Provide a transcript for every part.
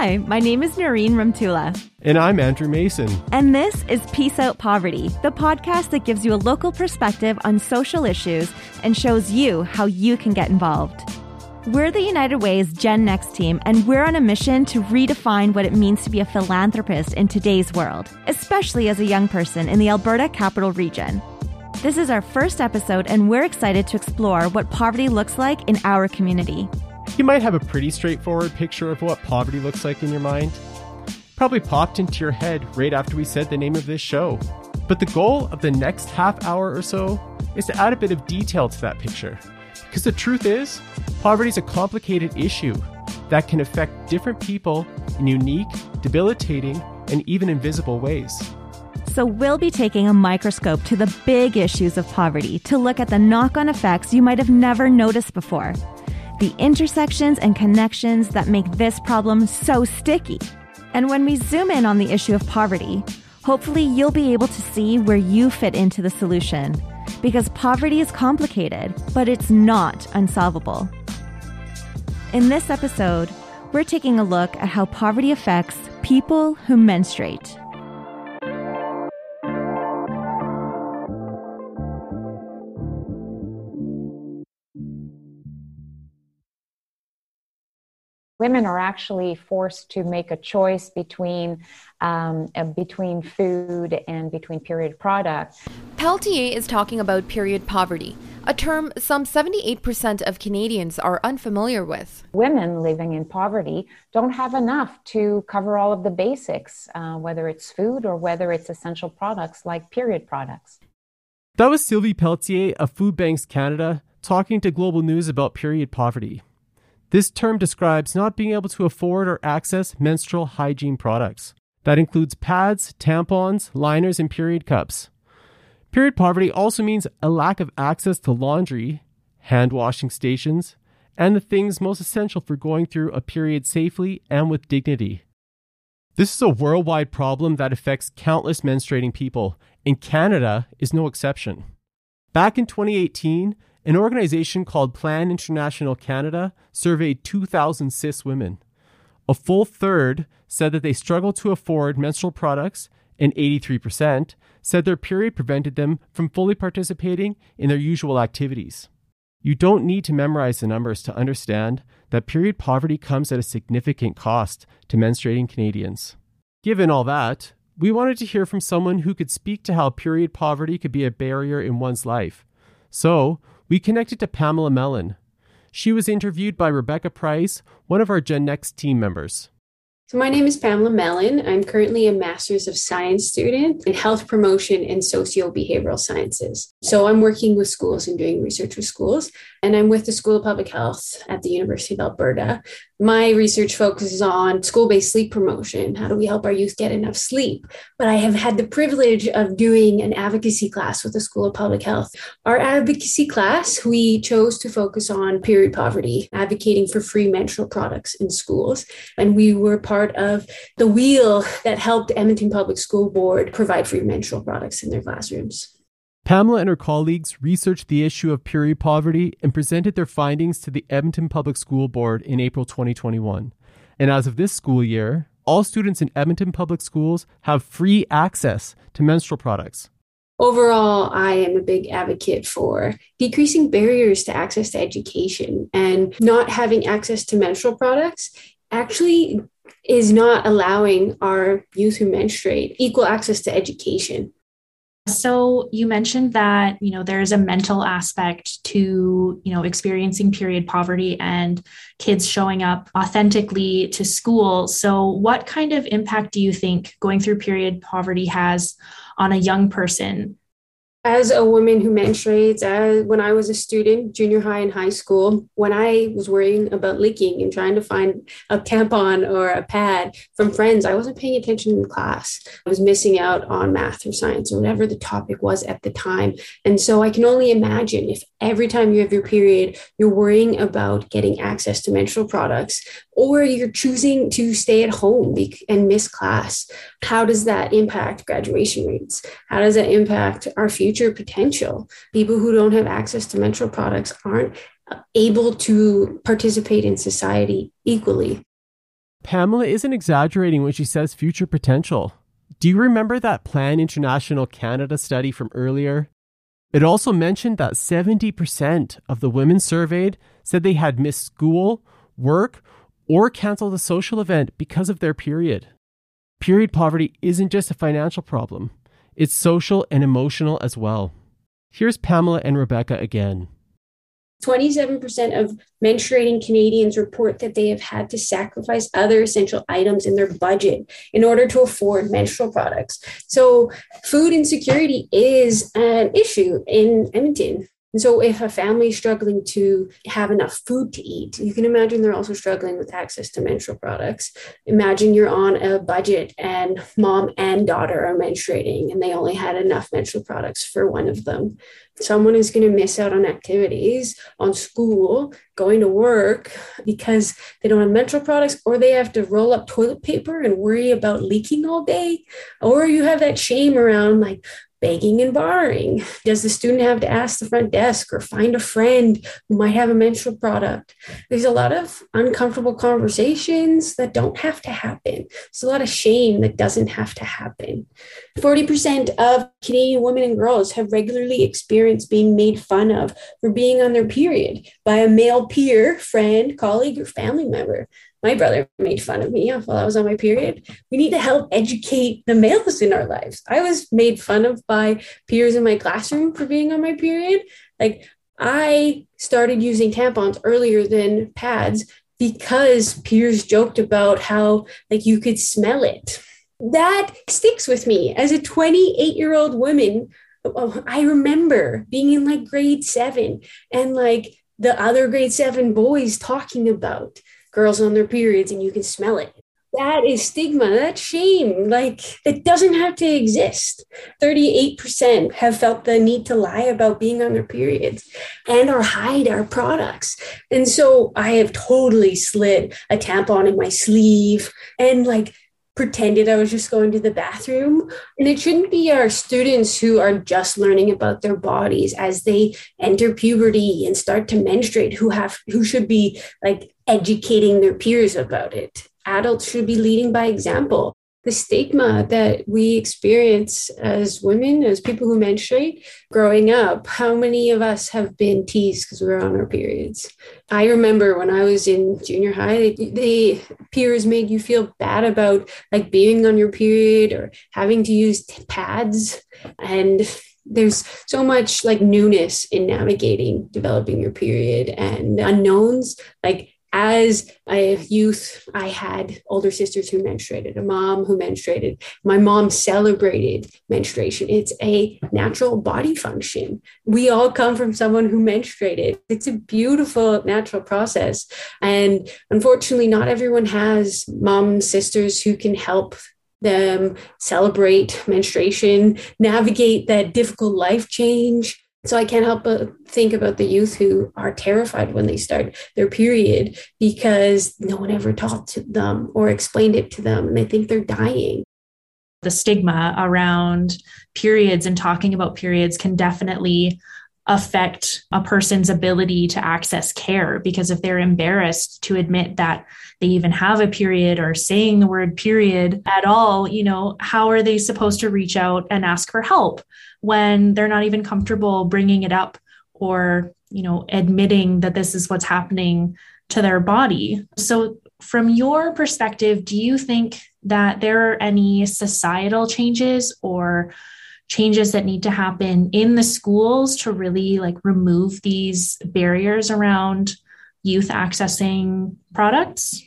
Hi, my name is Noreen Remtulla. And I'm Andrew Mason. And this is Peace Out Poverty, the podcast that gives you a local perspective on social issues and shows you how you can get involved. We're the United Way's Gen Next team, and we're on a mission to redefine what it means to be a philanthropist in today's world, especially as a young person in the Alberta Capital Region. This is our first episode, and we're excited to explore what poverty looks like in our community. You might have a pretty straightforward picture of what poverty looks like in your mind. Probably popped into your head right after we said the name of this show. But the goal of the next half hour or so is to add a bit of detail to that picture. Because the truth is, poverty is a complicated issue that can affect different people in unique, debilitating, and even invisible ways. So, we'll be taking a microscope to the big issues of poverty to look at the knock on effects you might have never noticed before, the intersections and connections that make this problem so sticky. And when we zoom in on the issue of poverty, hopefully you'll be able to see where you fit into the solution because poverty is complicated, but it's not unsolvable. In this episode, we're taking a look at how poverty affects people who menstruate. Women are actually forced to make a choice between um, uh, between food and between period products. Pelletier is talking about period poverty, a term some 78% of Canadians are unfamiliar with. Women living in poverty don't have enough to cover all of the basics, uh, whether it's food or whether it's essential products like period products. That was Sylvie Pelletier of Food Banks Canada talking to Global News about period poverty. This term describes not being able to afford or access menstrual hygiene products. That includes pads, tampons, liners, and period cups. Period poverty also means a lack of access to laundry, hand washing stations, and the things most essential for going through a period safely and with dignity. This is a worldwide problem that affects countless menstruating people, and Canada is no exception. Back in 2018, an organization called Plan International Canada surveyed 2,000 cis women. A full third said that they struggled to afford menstrual products, and 83% said their period prevented them from fully participating in their usual activities. You don't need to memorize the numbers to understand that period poverty comes at a significant cost to menstruating Canadians. Given all that, we wanted to hear from someone who could speak to how period poverty could be a barrier in one's life. So, we connected to Pamela Mellon. She was interviewed by Rebecca Price, one of our Gen Next team members. So, my name is Pamela Mellon. I'm currently a Master's of Science student in Health Promotion and Socio Behavioral Sciences. So, I'm working with schools and doing research with schools, and I'm with the School of Public Health at the University of Alberta. My research focuses on school based sleep promotion. How do we help our youth get enough sleep? But I have had the privilege of doing an advocacy class with the School of Public Health. Our advocacy class, we chose to focus on period poverty, advocating for free menstrual products in schools. And we were part of the wheel that helped Edmonton Public School Board provide free menstrual products in their classrooms. Pamela and her colleagues researched the issue of period poverty and presented their findings to the Edmonton Public School Board in April 2021. And as of this school year, all students in Edmonton Public Schools have free access to menstrual products. Overall, I am a big advocate for decreasing barriers to access to education and not having access to menstrual products actually is not allowing our youth who menstruate equal access to education. So you mentioned that, you know, there's a mental aspect to, you know, experiencing period poverty and kids showing up authentically to school. So what kind of impact do you think going through period poverty has on a young person as a woman who menstruates, as, when I was a student, junior high and high school, when I was worrying about leaking and trying to find a tampon or a pad from friends, I wasn't paying attention in class. I was missing out on math or science or whatever the topic was at the time. And so I can only imagine if every time you have your period, you're worrying about getting access to menstrual products or you're choosing to stay at home and miss class. How does that impact graduation rates? How does that impact our future potential? People who don't have access to menstrual products aren't able to participate in society equally. Pamela isn't exaggerating when she says future potential. Do you remember that Plan International Canada study from earlier? It also mentioned that 70% of the women surveyed said they had missed school, work, or cancel the social event because of their period. Period poverty isn't just a financial problem, it's social and emotional as well. Here's Pamela and Rebecca again. 27% of menstruating Canadians report that they have had to sacrifice other essential items in their budget in order to afford menstrual products. So, food insecurity is an issue in Edmonton. And so, if a family is struggling to have enough food to eat, you can imagine they're also struggling with access to menstrual products. Imagine you're on a budget and mom and daughter are menstruating and they only had enough menstrual products for one of them. Someone is going to miss out on activities, on school, going to work because they don't have menstrual products, or they have to roll up toilet paper and worry about leaking all day. Or you have that shame around, like, begging and borrowing? Does the student have to ask the front desk or find a friend who might have a menstrual product? There's a lot of uncomfortable conversations that don't have to happen. There's a lot of shame that doesn't have to happen. 40% of Canadian women and girls have regularly experienced being made fun of for being on their period by a male peer, friend, colleague, or family member my brother made fun of me while I was on my period. We need to help educate the males in our lives. I was made fun of by peers in my classroom for being on my period. Like I started using tampons earlier than pads because peers joked about how like you could smell it. That sticks with me as a 28 year old woman. Oh, I remember being in like grade seven and like the other grade seven boys talking about girls on their periods and you can smell it. That is stigma, that's shame. Like, it doesn't have to exist. 38% have felt the need to lie about being on their periods and or hide our products. And so I have totally slid a tampon in my sleeve and like pretended I was just going to the bathroom. And it shouldn't be our students who are just learning about their bodies as they enter puberty and start to menstruate who have who should be like educating their peers about it. Adults should be leading by example the stigma that we experience as women, as people who menstruate growing up. How many of us have been teased because we were on our periods? I remember when I was in junior high, the peers made you feel bad about like being on your period or having to use pads. And there's so much like newness in navigating developing your period and unknowns like as a youth, I had older sisters who menstruated, a mom who menstruated. My mom celebrated menstruation. It's a natural body function. We all come from someone who menstruated. It's a beautiful natural process. And unfortunately, not everyone has moms, sisters who can help them celebrate menstruation, navigate that difficult life change so I can't help but think about the youth who are terrified when they start their period because no one ever talked to them or explained it to them and they think they're dying. The stigma around periods and talking about periods can definitely affect a person's ability to access care because if they're embarrassed to admit that they even have a period or saying the word period at all, you know, how are they supposed to reach out and ask for help? When they're not even comfortable bringing it up or you know admitting that this is what's happening to their body. So from your perspective do you think that there are any societal changes or changes that need to happen in the schools to really like remove these barriers around youth accessing products?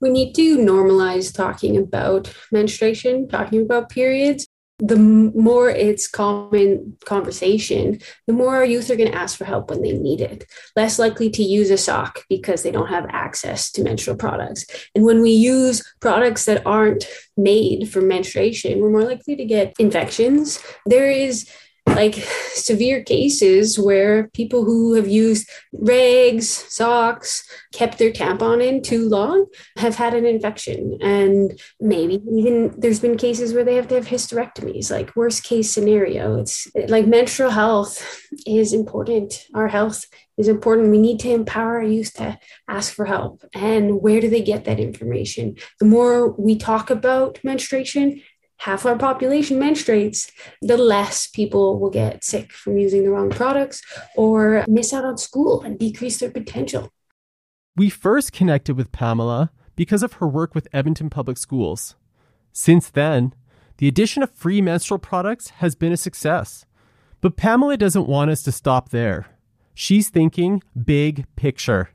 We need to normalize talking about menstruation talking about periods the more it's common conversation, the more our youth are going to ask for help when they need it. Less likely to use a sock because they don't have access to menstrual products. And when we use products that aren't made for menstruation, we're more likely to get infections. There is like severe cases where people who have used rags, socks, kept their tampon in too long have had an infection. And maybe even there's been cases where they have to have hysterectomies, like worst case scenario. It's like menstrual health is important. Our health is important. We need to empower our youth to ask for help. And where do they get that information? The more we talk about menstruation, half our population menstruates, the less people will get sick from using the wrong products or miss out on school and decrease their potential. We first connected with Pamela because of her work with Edmonton Public Schools. Since then, the addition of free menstrual products has been a success. But Pamela doesn't want us to stop there. She's thinking big picture.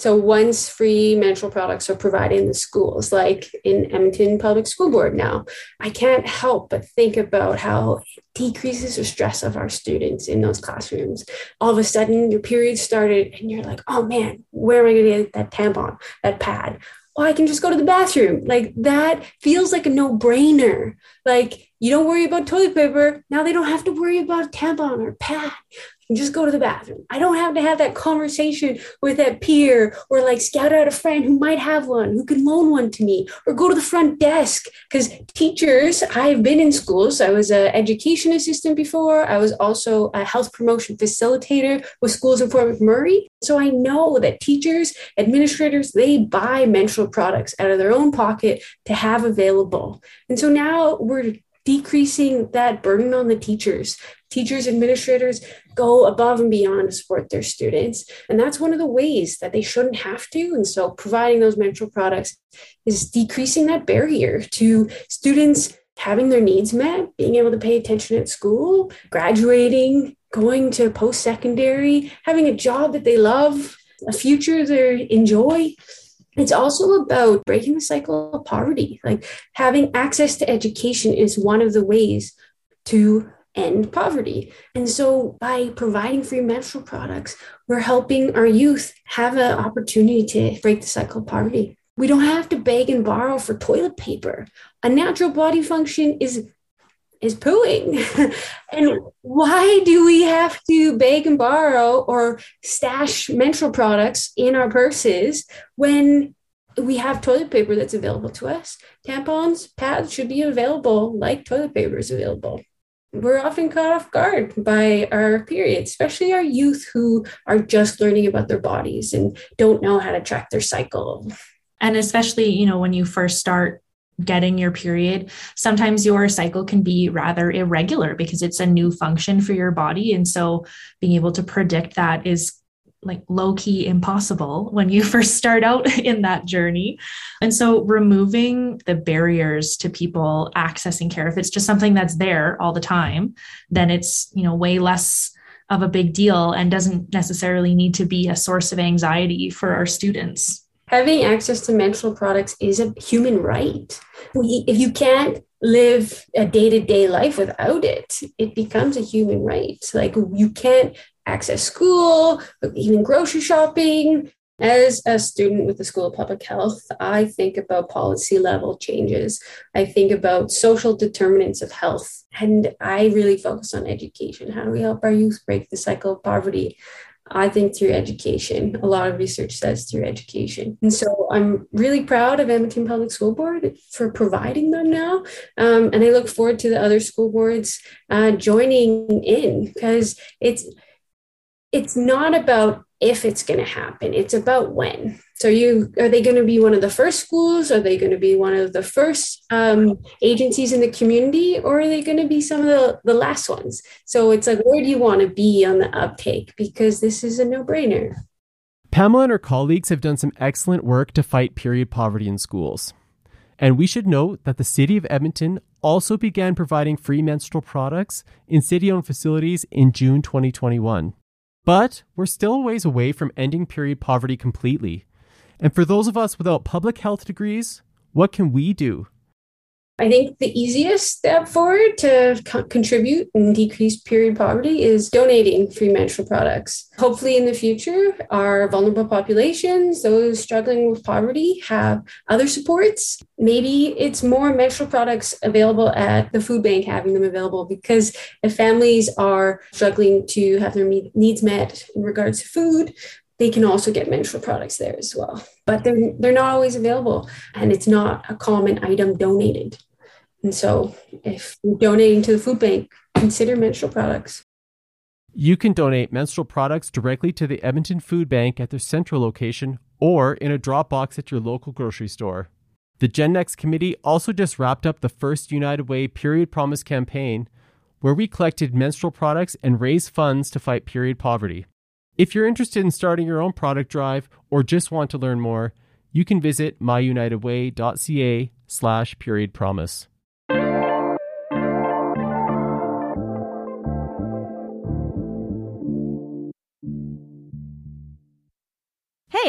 So once free menstrual products are provided in the schools, like in Edmonton Public School Board now, I can't help but think about how it decreases the stress of our students in those classrooms. All of a sudden, your period started, and you're like, oh man, where am I going to get that tampon, that pad? Oh, I can just go to the bathroom. Like that feels like a no brainer. Like you don't worry about toilet paper. Now they don't have to worry about tampon or pad and just go to the bathroom. I don't have to have that conversation with that peer or like scout out a friend who might have one, who can loan one to me, or go to the front desk. Because teachers, I've been in schools. I was an education assistant before. I was also a health promotion facilitator with schools in Fort McMurray. So I know that teachers, administrators, they buy menstrual products out of their own pocket to have available. And so now we're decreasing that burden on the teachers. Teachers, administrators go above and beyond to support their students. And that's one of the ways that they shouldn't have to. And so providing those menstrual products is decreasing that barrier to students having their needs met, being able to pay attention at school, graduating, going to post secondary, having a job that they love, a future they enjoy it's also about breaking the cycle of poverty. Like having access to education is one of the ways to end poverty. And so by providing free menstrual products, we're helping our youth have an opportunity to break the cycle of poverty. We don't have to beg and borrow for toilet paper. A natural body function is is pooing. and why do we have to beg and borrow or stash menstrual products in our purses when we have toilet paper that's available to us? Tampons, pads should be available like toilet paper is available. We're often caught off guard by our period, especially our youth who are just learning about their bodies and don't know how to track their cycle. And especially, you know, when you first start getting your period, sometimes your cycle can be rather irregular because it's a new function for your body. And so being able to predict that is like low key impossible when you first start out in that journey. And so removing the barriers to people accessing care, if it's just something that's there all the time, then it's, you know, way less of a big deal and doesn't necessarily need to be a source of anxiety for our students having access to menstrual products is a human right. We, if you can't live a day-to-day life without it, it becomes a human right. Like you can't access school, even grocery shopping. As a student with the School of Public Health, I think about policy level changes. I think about social determinants of health. And I really focus on education. How do we help our youth break the cycle of poverty? I think through education. A lot of research says through education. And so I'm really proud of Edmonton Public School Board for providing them now. Um, and I look forward to the other school boards uh, joining in because it's it's not about if it's going to happen it's about when. So you are they going to be one of the first schools? Are they going to be one of the first um, agencies in the community? Or are they going to be some of the, the last ones? So it's like where do you want to be on the uptake? Because this is a no-brainer. Pamela and her colleagues have done some excellent work to fight period poverty in schools. And we should note that the city of edmonton also began providing free menstrual products in city-owned facilities in june 2021 but we're still a ways away from ending period poverty completely. And for those of us without public health degrees, what can we do? I think the easiest step forward to co- contribute and decrease period poverty is donating free menstrual products. Hopefully, in the future, our vulnerable populations, those struggling with poverty, have other supports. Maybe it's more menstrual products available at the food bank, having them available because if families are struggling to have their needs met in regards to food, they can also get menstrual products there as well. But they're they're not always available and it's not a common item donated. And so if you're donating to the food bank, consider menstrual products. You can donate menstrual products directly to the Edmonton Food Bank at their central location or in a drop box at your local grocery store. The Gen Next committee also just wrapped up the first United Way Period Promise campaign, where we collected menstrual products and raised funds to fight period poverty. If you're interested in starting your own product drive or just want to learn more, you can visit myunitedway.ca slash period promise.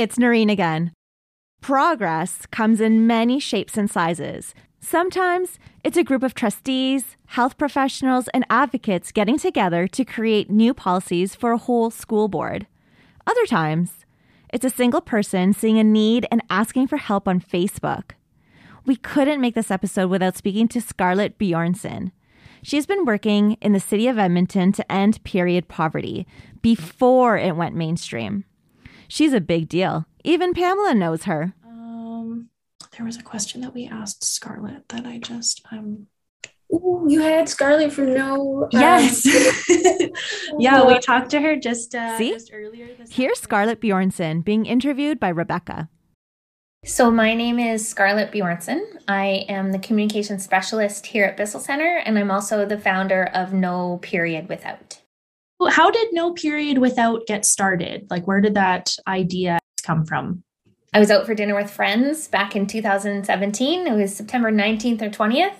It's Noreen again. Progress comes in many shapes and sizes. Sometimes it's a group of trustees, health professionals, and advocates getting together to create new policies for a whole school board. Other times, it's a single person seeing a need and asking for help on Facebook. We couldn't make this episode without speaking to Scarlett Bjornson. She's been working in the city of Edmonton to end period poverty before it went mainstream. She's a big deal. Even Pamela knows her. Um, there was a question that we asked Scarlett that I just um. Ooh, you had Scarlett from No. Um... Yes. yeah, we talked to her just uh, See? just earlier. Here's Scarlett Bjornson being interviewed by Rebecca. So, my name is Scarlett Bjornson. I am the communication specialist here at Bissell Center, and I'm also the founder of No Period Without how did no period without get started? Like, where did that idea come from? I was out for dinner with friends back in 2017. It was September 19th or 20th.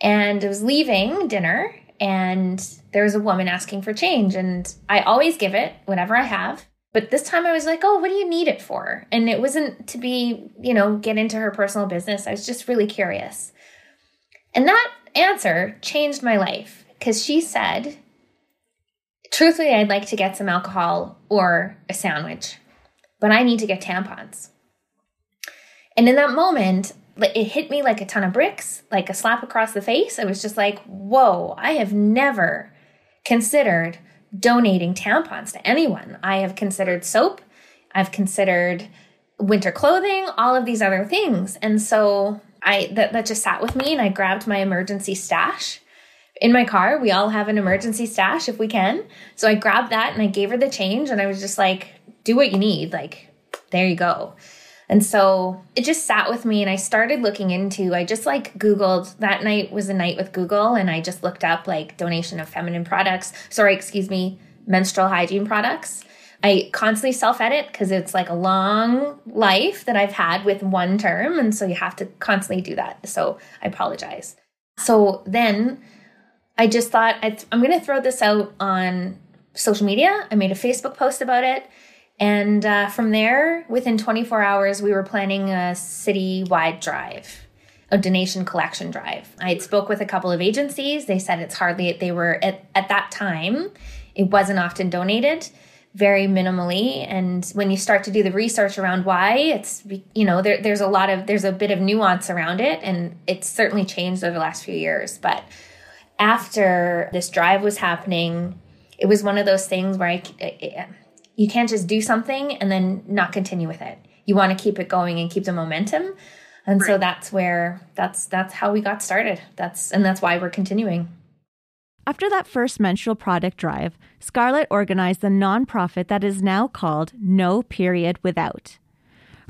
And I was leaving dinner, and there was a woman asking for change. And I always give it, whatever I have. But this time I was like, oh, what do you need it for? And it wasn't to be, you know, get into her personal business. I was just really curious. And that answer changed my life because she said, Truthfully, I'd like to get some alcohol or a sandwich, but I need to get tampons. And in that moment, it hit me like a ton of bricks, like a slap across the face. I was just like, whoa, I have never considered donating tampons to anyone. I have considered soap, I've considered winter clothing, all of these other things. And so I that, that just sat with me and I grabbed my emergency stash in my car. We all have an emergency stash if we can. So I grabbed that and I gave her the change and I was just like, do what you need. Like, there you go. And so it just sat with me and I started looking into, I just like Googled, that night was a night with Google and I just looked up like donation of feminine products. Sorry, excuse me, menstrual hygiene products. I constantly self edit because it's like a long life that I've had with one term. And so you have to constantly do that. So I apologize. So then I just thought I'm going to throw this out on social media. I made a Facebook post about it. And uh, from there, within 24 hours, we were planning a city-wide drive, a donation collection drive. I had spoke with a couple of agencies. They said it's hardly, they were at, at that time, it wasn't often donated very minimally and when you start to do the research around why it's you know there, there's a lot of there's a bit of nuance around it and it's certainly changed over the last few years but after this drive was happening, it was one of those things where I, you can't just do something and then not continue with it. You want to keep it going and keep the momentum. And right. so that's where that's that's how we got started. That's and that's why we're continuing. After that first menstrual product drive, Scarlett organized the nonprofit that is now called No Period Without.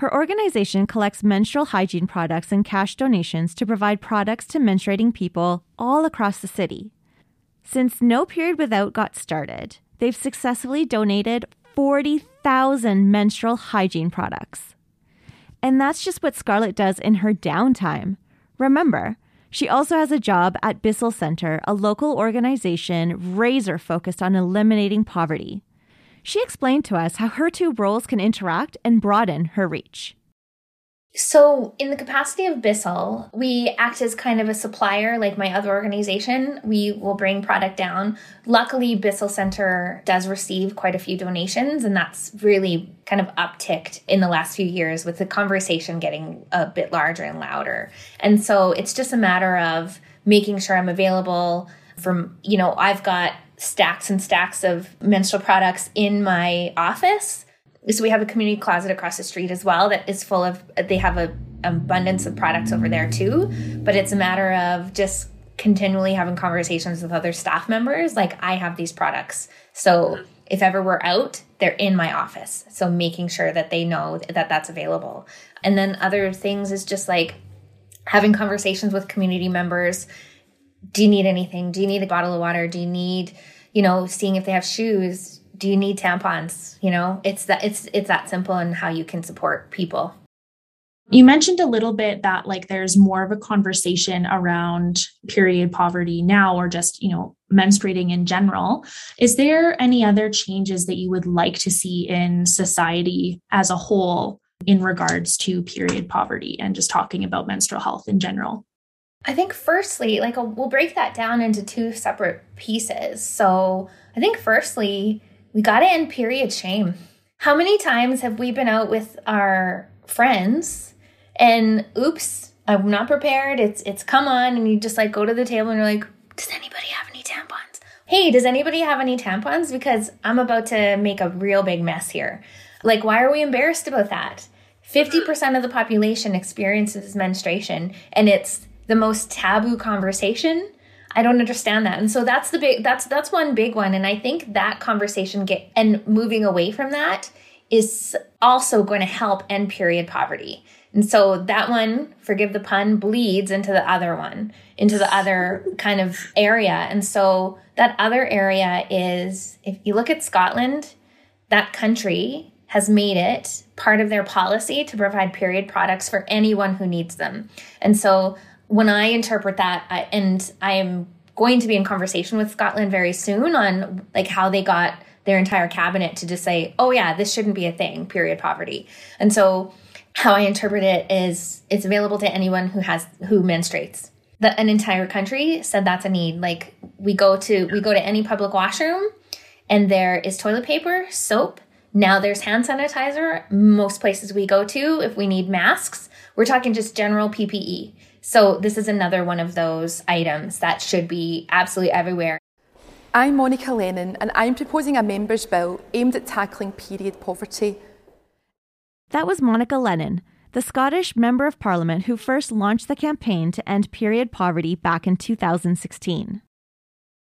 Her organization collects menstrual hygiene products and cash donations to provide products to menstruating people all across the city. Since No Period Without got started, they've successfully donated 40,000 menstrual hygiene products. And that's just what Scarlett does in her downtime. Remember, she also has a job at Bissell Center, a local organization razor focused on eliminating poverty. She explained to us how her two roles can interact and broaden her reach. So, in the capacity of Bissell, we act as kind of a supplier, like my other organization. We will bring product down. Luckily, Bissell Center does receive quite a few donations, and that's really kind of upticked in the last few years with the conversation getting a bit larger and louder. And so, it's just a matter of making sure I'm available from, you know, I've got stacks and stacks of menstrual products in my office. So we have a community closet across the street as well that is full of they have a abundance of products over there too. But it's a matter of just continually having conversations with other staff members. Like i have these products. So if ever we're out they're in my office. So making sure that they know that that's available. And then other things is just like having conversations with community members do you need anything? Do you need a bottle of water? Do you need you know seeing if they have shoes? Do you need tampons? You know it's that it's it's that simple and how you can support people. You mentioned a little bit that like there's more of a conversation around period poverty now or just you know menstruating in general. Is there any other changes that you would like to see in society as a whole in regards to period poverty and just talking about menstrual health in general I think firstly, like we'll break that down into two separate pieces. So I think firstly, we got to end period shame. How many times have we been out with our friends and oops, I'm not prepared. It's it's come on and you just like go to the table and you're like, "Does anybody have any tampons?" Hey, does anybody have any tampons because I'm about to make a real big mess here. Like why are we embarrassed about that? 50% of the population experiences menstruation and it's the most taboo conversation I don't understand that. And so that's the big that's that's one big one and I think that conversation get and moving away from that is also going to help end period poverty. And so that one, forgive the pun, bleeds into the other one, into the other kind of area. And so that other area is if you look at Scotland, that country has made it part of their policy to provide period products for anyone who needs them. And so when I interpret that, I, and I am going to be in conversation with Scotland very soon on like how they got their entire cabinet to just say, "Oh yeah, this shouldn't be a thing." Period. Poverty, and so how I interpret it is it's available to anyone who has who menstruates. That an entire country said that's a need. Like we go to we go to any public washroom, and there is toilet paper, soap. Now there's hand sanitizer. Most places we go to, if we need masks, we're talking just general PPE. So this is another one of those items that should be absolutely everywhere. I'm Monica Lennon and I'm proposing a members' bill aimed at tackling period poverty. That was Monica Lennon, the Scottish Member of Parliament who first launched the campaign to end period poverty back in 2016.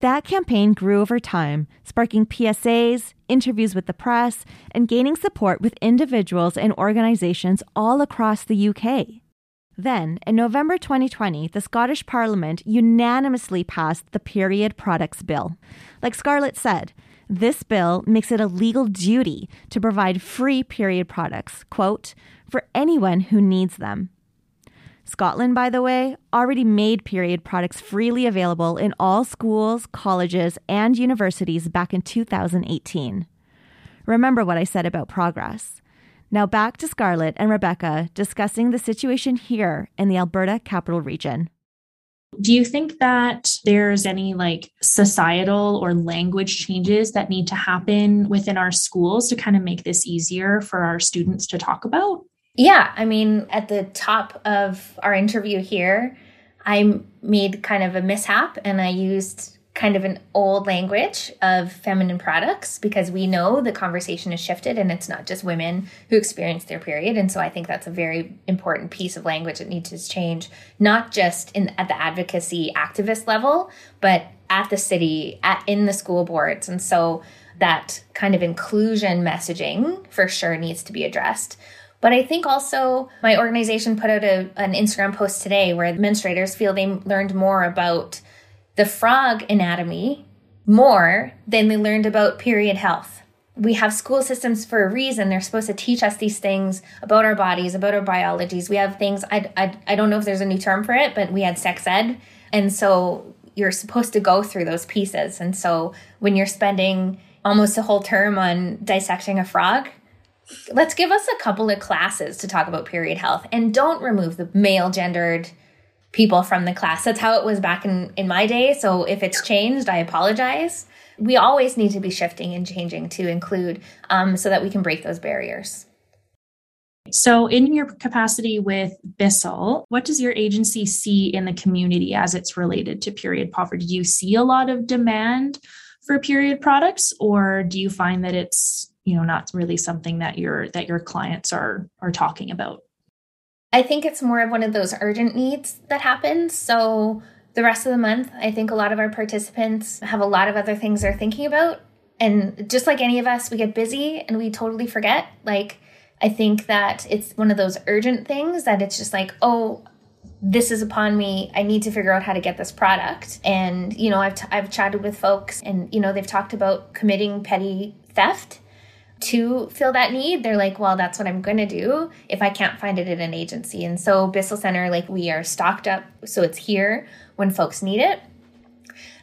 That campaign grew over time, sparking PSAs, interviews with the press, and gaining support with individuals and organizations all across the UK. Then, in November 2020, the Scottish Parliament unanimously passed the Period Products Bill. Like Scarlett said, this bill makes it a legal duty to provide free period products, quote, for anyone who needs them. Scotland, by the way, already made period products freely available in all schools, colleges, and universities back in 2018. Remember what I said about progress. Now back to Scarlett and Rebecca discussing the situation here in the Alberta capital region. Do you think that there's any like societal or language changes that need to happen within our schools to kind of make this easier for our students to talk about? Yeah, I mean, at the top of our interview here, I made kind of a mishap and I used kind of an old language of feminine products because we know the conversation has shifted and it's not just women who experience their period. And so i think that's a very important piece of language that needs to change not just in at the advocacy activist level but at the city at in the school boards. And so that kind of inclusion messaging for sure needs to be addressed. But I think also my organization put out a, an Instagram post today where menstruators feel they learned more about the frog anatomy more than they learned about period health. We have school systems for a reason. They're supposed to teach us these things about our bodies, about our biologies. We have things, I, I, I don't know if there's a new term for it, but we had sex ed. And so you're supposed to go through those pieces. And so when you're spending almost a whole term on dissecting a frog, let's give us a couple of classes to talk about period health and don't remove the male gendered people from the class. That's how it was back in, in my day. So if it's changed, I apologize. We always need to be shifting and changing to include um, so that we can break those barriers. So, in your capacity with Bissell, what does your agency see in the community as it's related to period poverty? Do you see a lot of demand for period products, or do you find that it's you know not really something that your that your clients are are talking about? I think it's more of one of those urgent needs that happens. So the rest of the month, I think a lot of our participants have a lot of other things they're thinking about. And just like any of us, we get busy and we totally forget. Like, I think that it's one of those urgent things that it's just like, oh, this is upon me. I need to figure out how to get this product. And, you know, I've, t- I've chatted with folks and, you know, they've talked about committing petty theft to fill that need, they're like, well, that's what I'm going to do if I can't find it at an agency. And so Bissell Center, like we are stocked up so it's here when folks need it.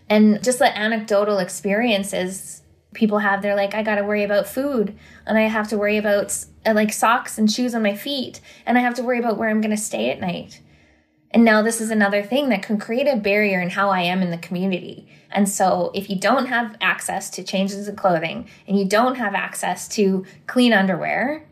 And just the anecdotal experiences people have, they're like, I got to worry about food and I have to worry about uh, like socks and shoes on my feet and I have to worry about where I'm going to stay at night. And now this is another thing that can create a barrier in how I am in the community. And so if you don't have access to changes of clothing and you don't have access to clean underwear,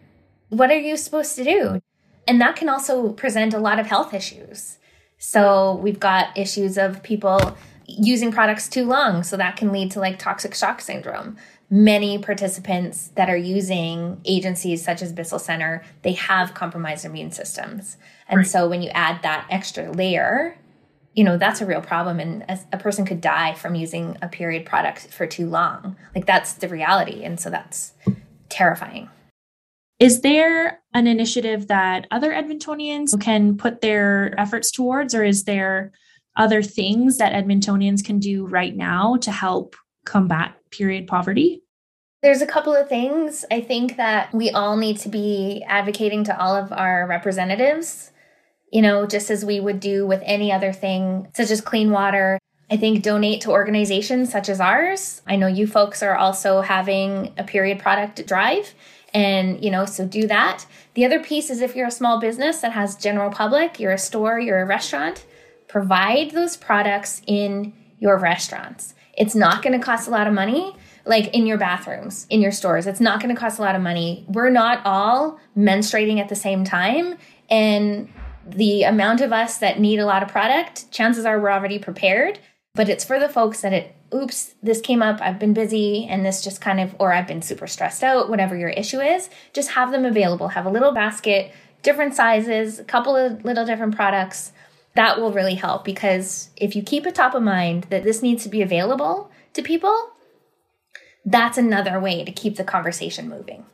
what are you supposed to do? And that can also present a lot of health issues. So we've got issues of people using products too long. So that can lead to like toxic shock syndrome. Many participants that are using agencies such as Bissell Center, they have compromised immune systems. And right. so when you add that extra layer, you know, that's a real problem. And a, a person could die from using a period product for too long. Like that's the reality. And so that's terrifying. Is there an initiative that other Edmontonians can put their efforts towards, or is there other things that Edmontonians can do right now to help combat period poverty? There's a couple of things. I think that we all need to be advocating to all of our representatives you know, just as we would do with any other thing, such as clean water. I think donate to organizations such as ours. I know you folks are also having a period product drive and you know so do that the other piece is if you're a small business that has general public you're a store you're a restaurant provide those products in your restaurants it's not going to cost a lot of money like in your bathrooms in your stores it's not going to cost a lot of money we're not all menstruating at the same time and the amount of us that need a lot of product, chances are we're already prepared. But it's for the folks that it, oops, this came up, I've been busy, and this just kind of, or I've been super stressed out, whatever your issue is, just have them available. Have a little basket, different sizes, a couple of little different products. That will really help because if you keep it top of mind that this needs to be available to people, that's another way to keep the conversation moving.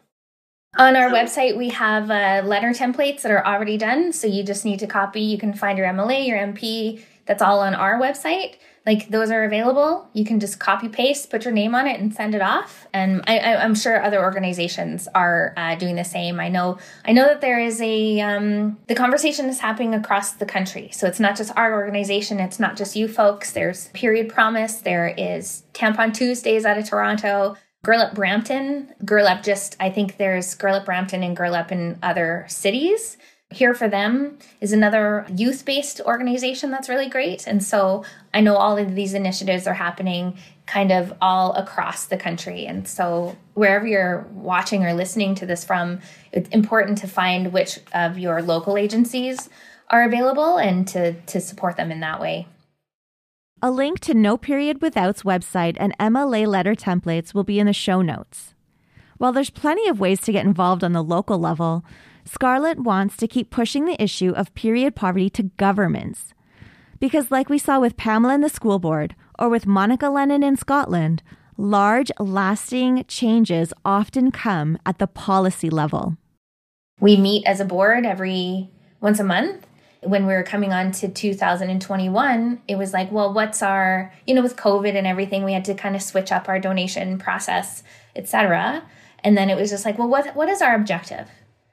On our website, we have uh, letter templates that are already done. So you just need to copy. You can find your MLA, your MP. That's all on our website. Like those are available. You can just copy paste, put your name on it, and send it off. And I, am sure other organizations are uh, doing the same. I know. I know that there is a um, the conversation is happening across the country. So it's not just our organization. It's not just you folks. There's Period Promise. There is Tampon Tuesdays out of Toronto. Girl Up Brampton. Girl Up just, I think there's Girl Up Brampton and Girl Up in other cities. Here for Them is another youth based organization that's really great. And so I know all of these initiatives are happening kind of all across the country. And so wherever you're watching or listening to this from, it's important to find which of your local agencies are available and to, to support them in that way. A link to No Period Without's website and MLA letter templates will be in the show notes. While there's plenty of ways to get involved on the local level, Scarlett wants to keep pushing the issue of period poverty to governments. Because, like we saw with Pamela and the school board, or with Monica Lennon in Scotland, large, lasting changes often come at the policy level. We meet as a board every once a month when we were coming on to 2021, it was like, well, what's our, you know, with COVID and everything, we had to kind of switch up our donation process, etc. And then it was just like, well, what what is our objective?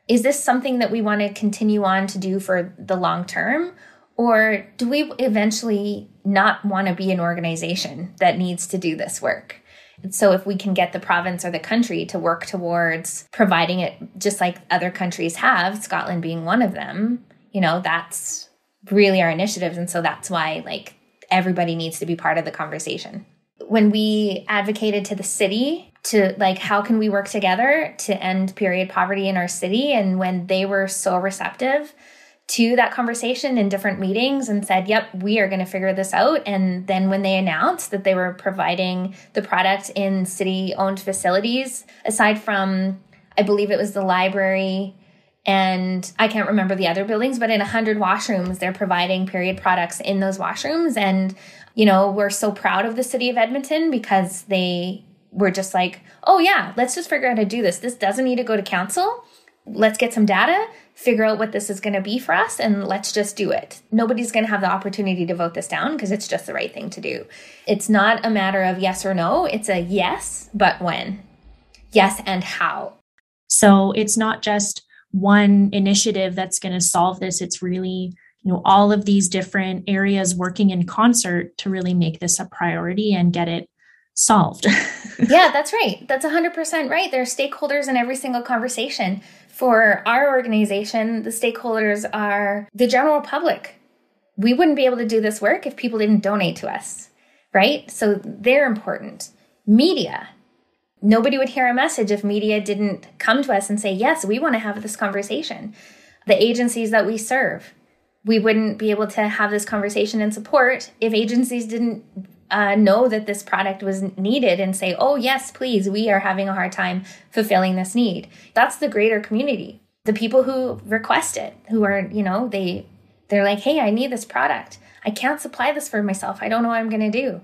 Is this something that we want to continue on to do for the long term? Or do we eventually not want to be an organization that needs to do this work? So if we can get the province or the country to work towards providing it just like other countries have, Scotland being one of them, you know, that's really our initiatives. And so that's why like everybody needs to be part of the conversation. When we advocated to the city to like how can we work together to end period poverty in our city and when they were so receptive to that conversation in different meetings and said, Yep, we are going to figure this out. And then when they announced that they were providing the product in city owned facilities, aside from, I believe it was the library and I can't remember the other buildings, but in 100 washrooms, they're providing period products in those washrooms. And, you know, we're so proud of the city of Edmonton because they were just like, oh, yeah, let's just figure out how to do this. This doesn't need to go to council. Let's get some data figure out what this is going to be for us and let's just do it. Nobody's going to have the opportunity to vote this down because it's just the right thing to do. It's not a matter of yes or no, it's a yes, but when. Yes, and how. So it's not just one initiative that's going to solve this. It's really, you know, all of these different areas working in concert to really make this a priority and get it solved. yeah, that's right. That's 100% right. There are stakeholders in every single conversation. For our organization, the stakeholders are the general public. We wouldn't be able to do this work if people didn't donate to us, right? So they're important. Media. Nobody would hear a message if media didn't come to us and say, yes, we want to have this conversation. The agencies that we serve, we wouldn't be able to have this conversation and support if agencies didn't uh, know that this product was needed and say, oh, yes, please, we are having a hard time fulfilling this need. That's the greater community. The people who request it, who are, you know, they, they're like, hey, I need this product. I can't supply this for myself. I don't know what I'm going to do.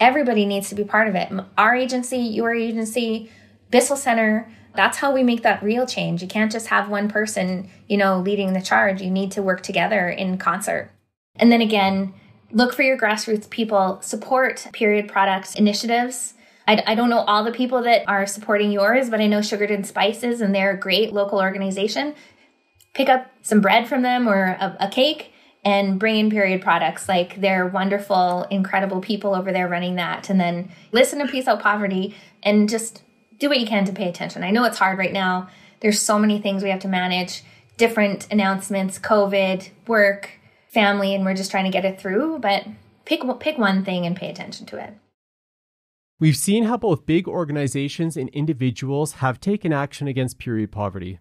Everybody needs to be part of it. Our agency, your agency, Bissell Centre, that's how we make that real change. You can't just have one person, you know, leading the charge. You need to work together in concert. And then again, look for your grassroots people, support period products initiatives. I, I don't know all the people that are supporting yours, but I know Sugared and Spices, and they're a great local organization. Pick up some bread from them or a, a cake and bring in period products. Like they're wonderful, incredible people over there running that. And then listen to Peace Out Poverty and just do what you can to pay attention. I know it's hard right now. There's so many things we have to manage different announcements, COVID, work, family and we're just trying to get it through, but pick pick one thing and pay attention to it. We've seen how both big organizations and individuals have taken action against period poverty.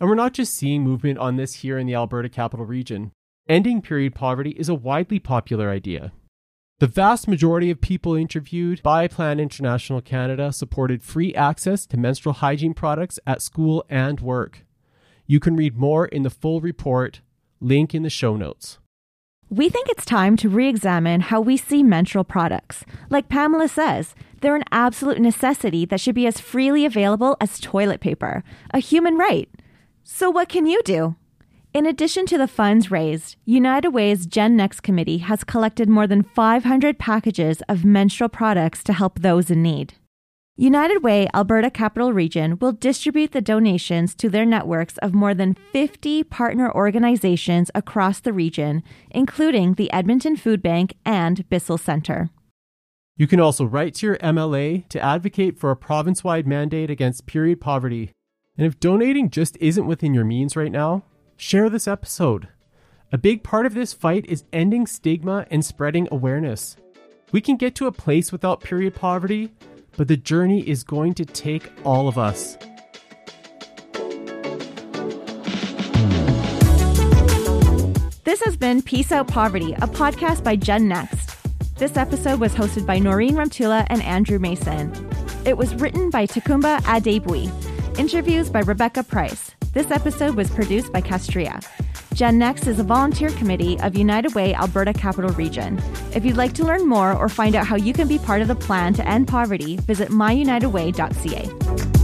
And we're not just seeing movement on this here in the Alberta capital region. Ending period poverty is a widely popular idea. The vast majority of people interviewed by Plan International Canada supported free access to menstrual hygiene products at school and work. You can read more in the full report Link in the show notes. We think it's time to re examine how we see menstrual products. Like Pamela says, they're an absolute necessity that should be as freely available as toilet paper, a human right. So, what can you do? In addition to the funds raised, United Way's GenNEXT committee has collected more than 500 packages of menstrual products to help those in need. United Way Alberta Capital Region will distribute the donations to their networks of more than 50 partner organizations across the region, including the Edmonton Food Bank and Bissell Centre. You can also write to your MLA to advocate for a province wide mandate against period poverty. And if donating just isn't within your means right now, share this episode. A big part of this fight is ending stigma and spreading awareness. We can get to a place without period poverty but the journey is going to take all of us. This has been Peace Out Poverty, a podcast by GenNEXT. This episode was hosted by Noreen Remtulla and Andrew Mason. It was written by Takumba Adebui. Interviews by Rebecca Price. This episode was produced by Castria. GenNEXT is a volunteer committee of United Way Alberta Capital Region. If you'd like to learn more or find out how you can be part of the plan to end poverty, visit myunitedway.ca.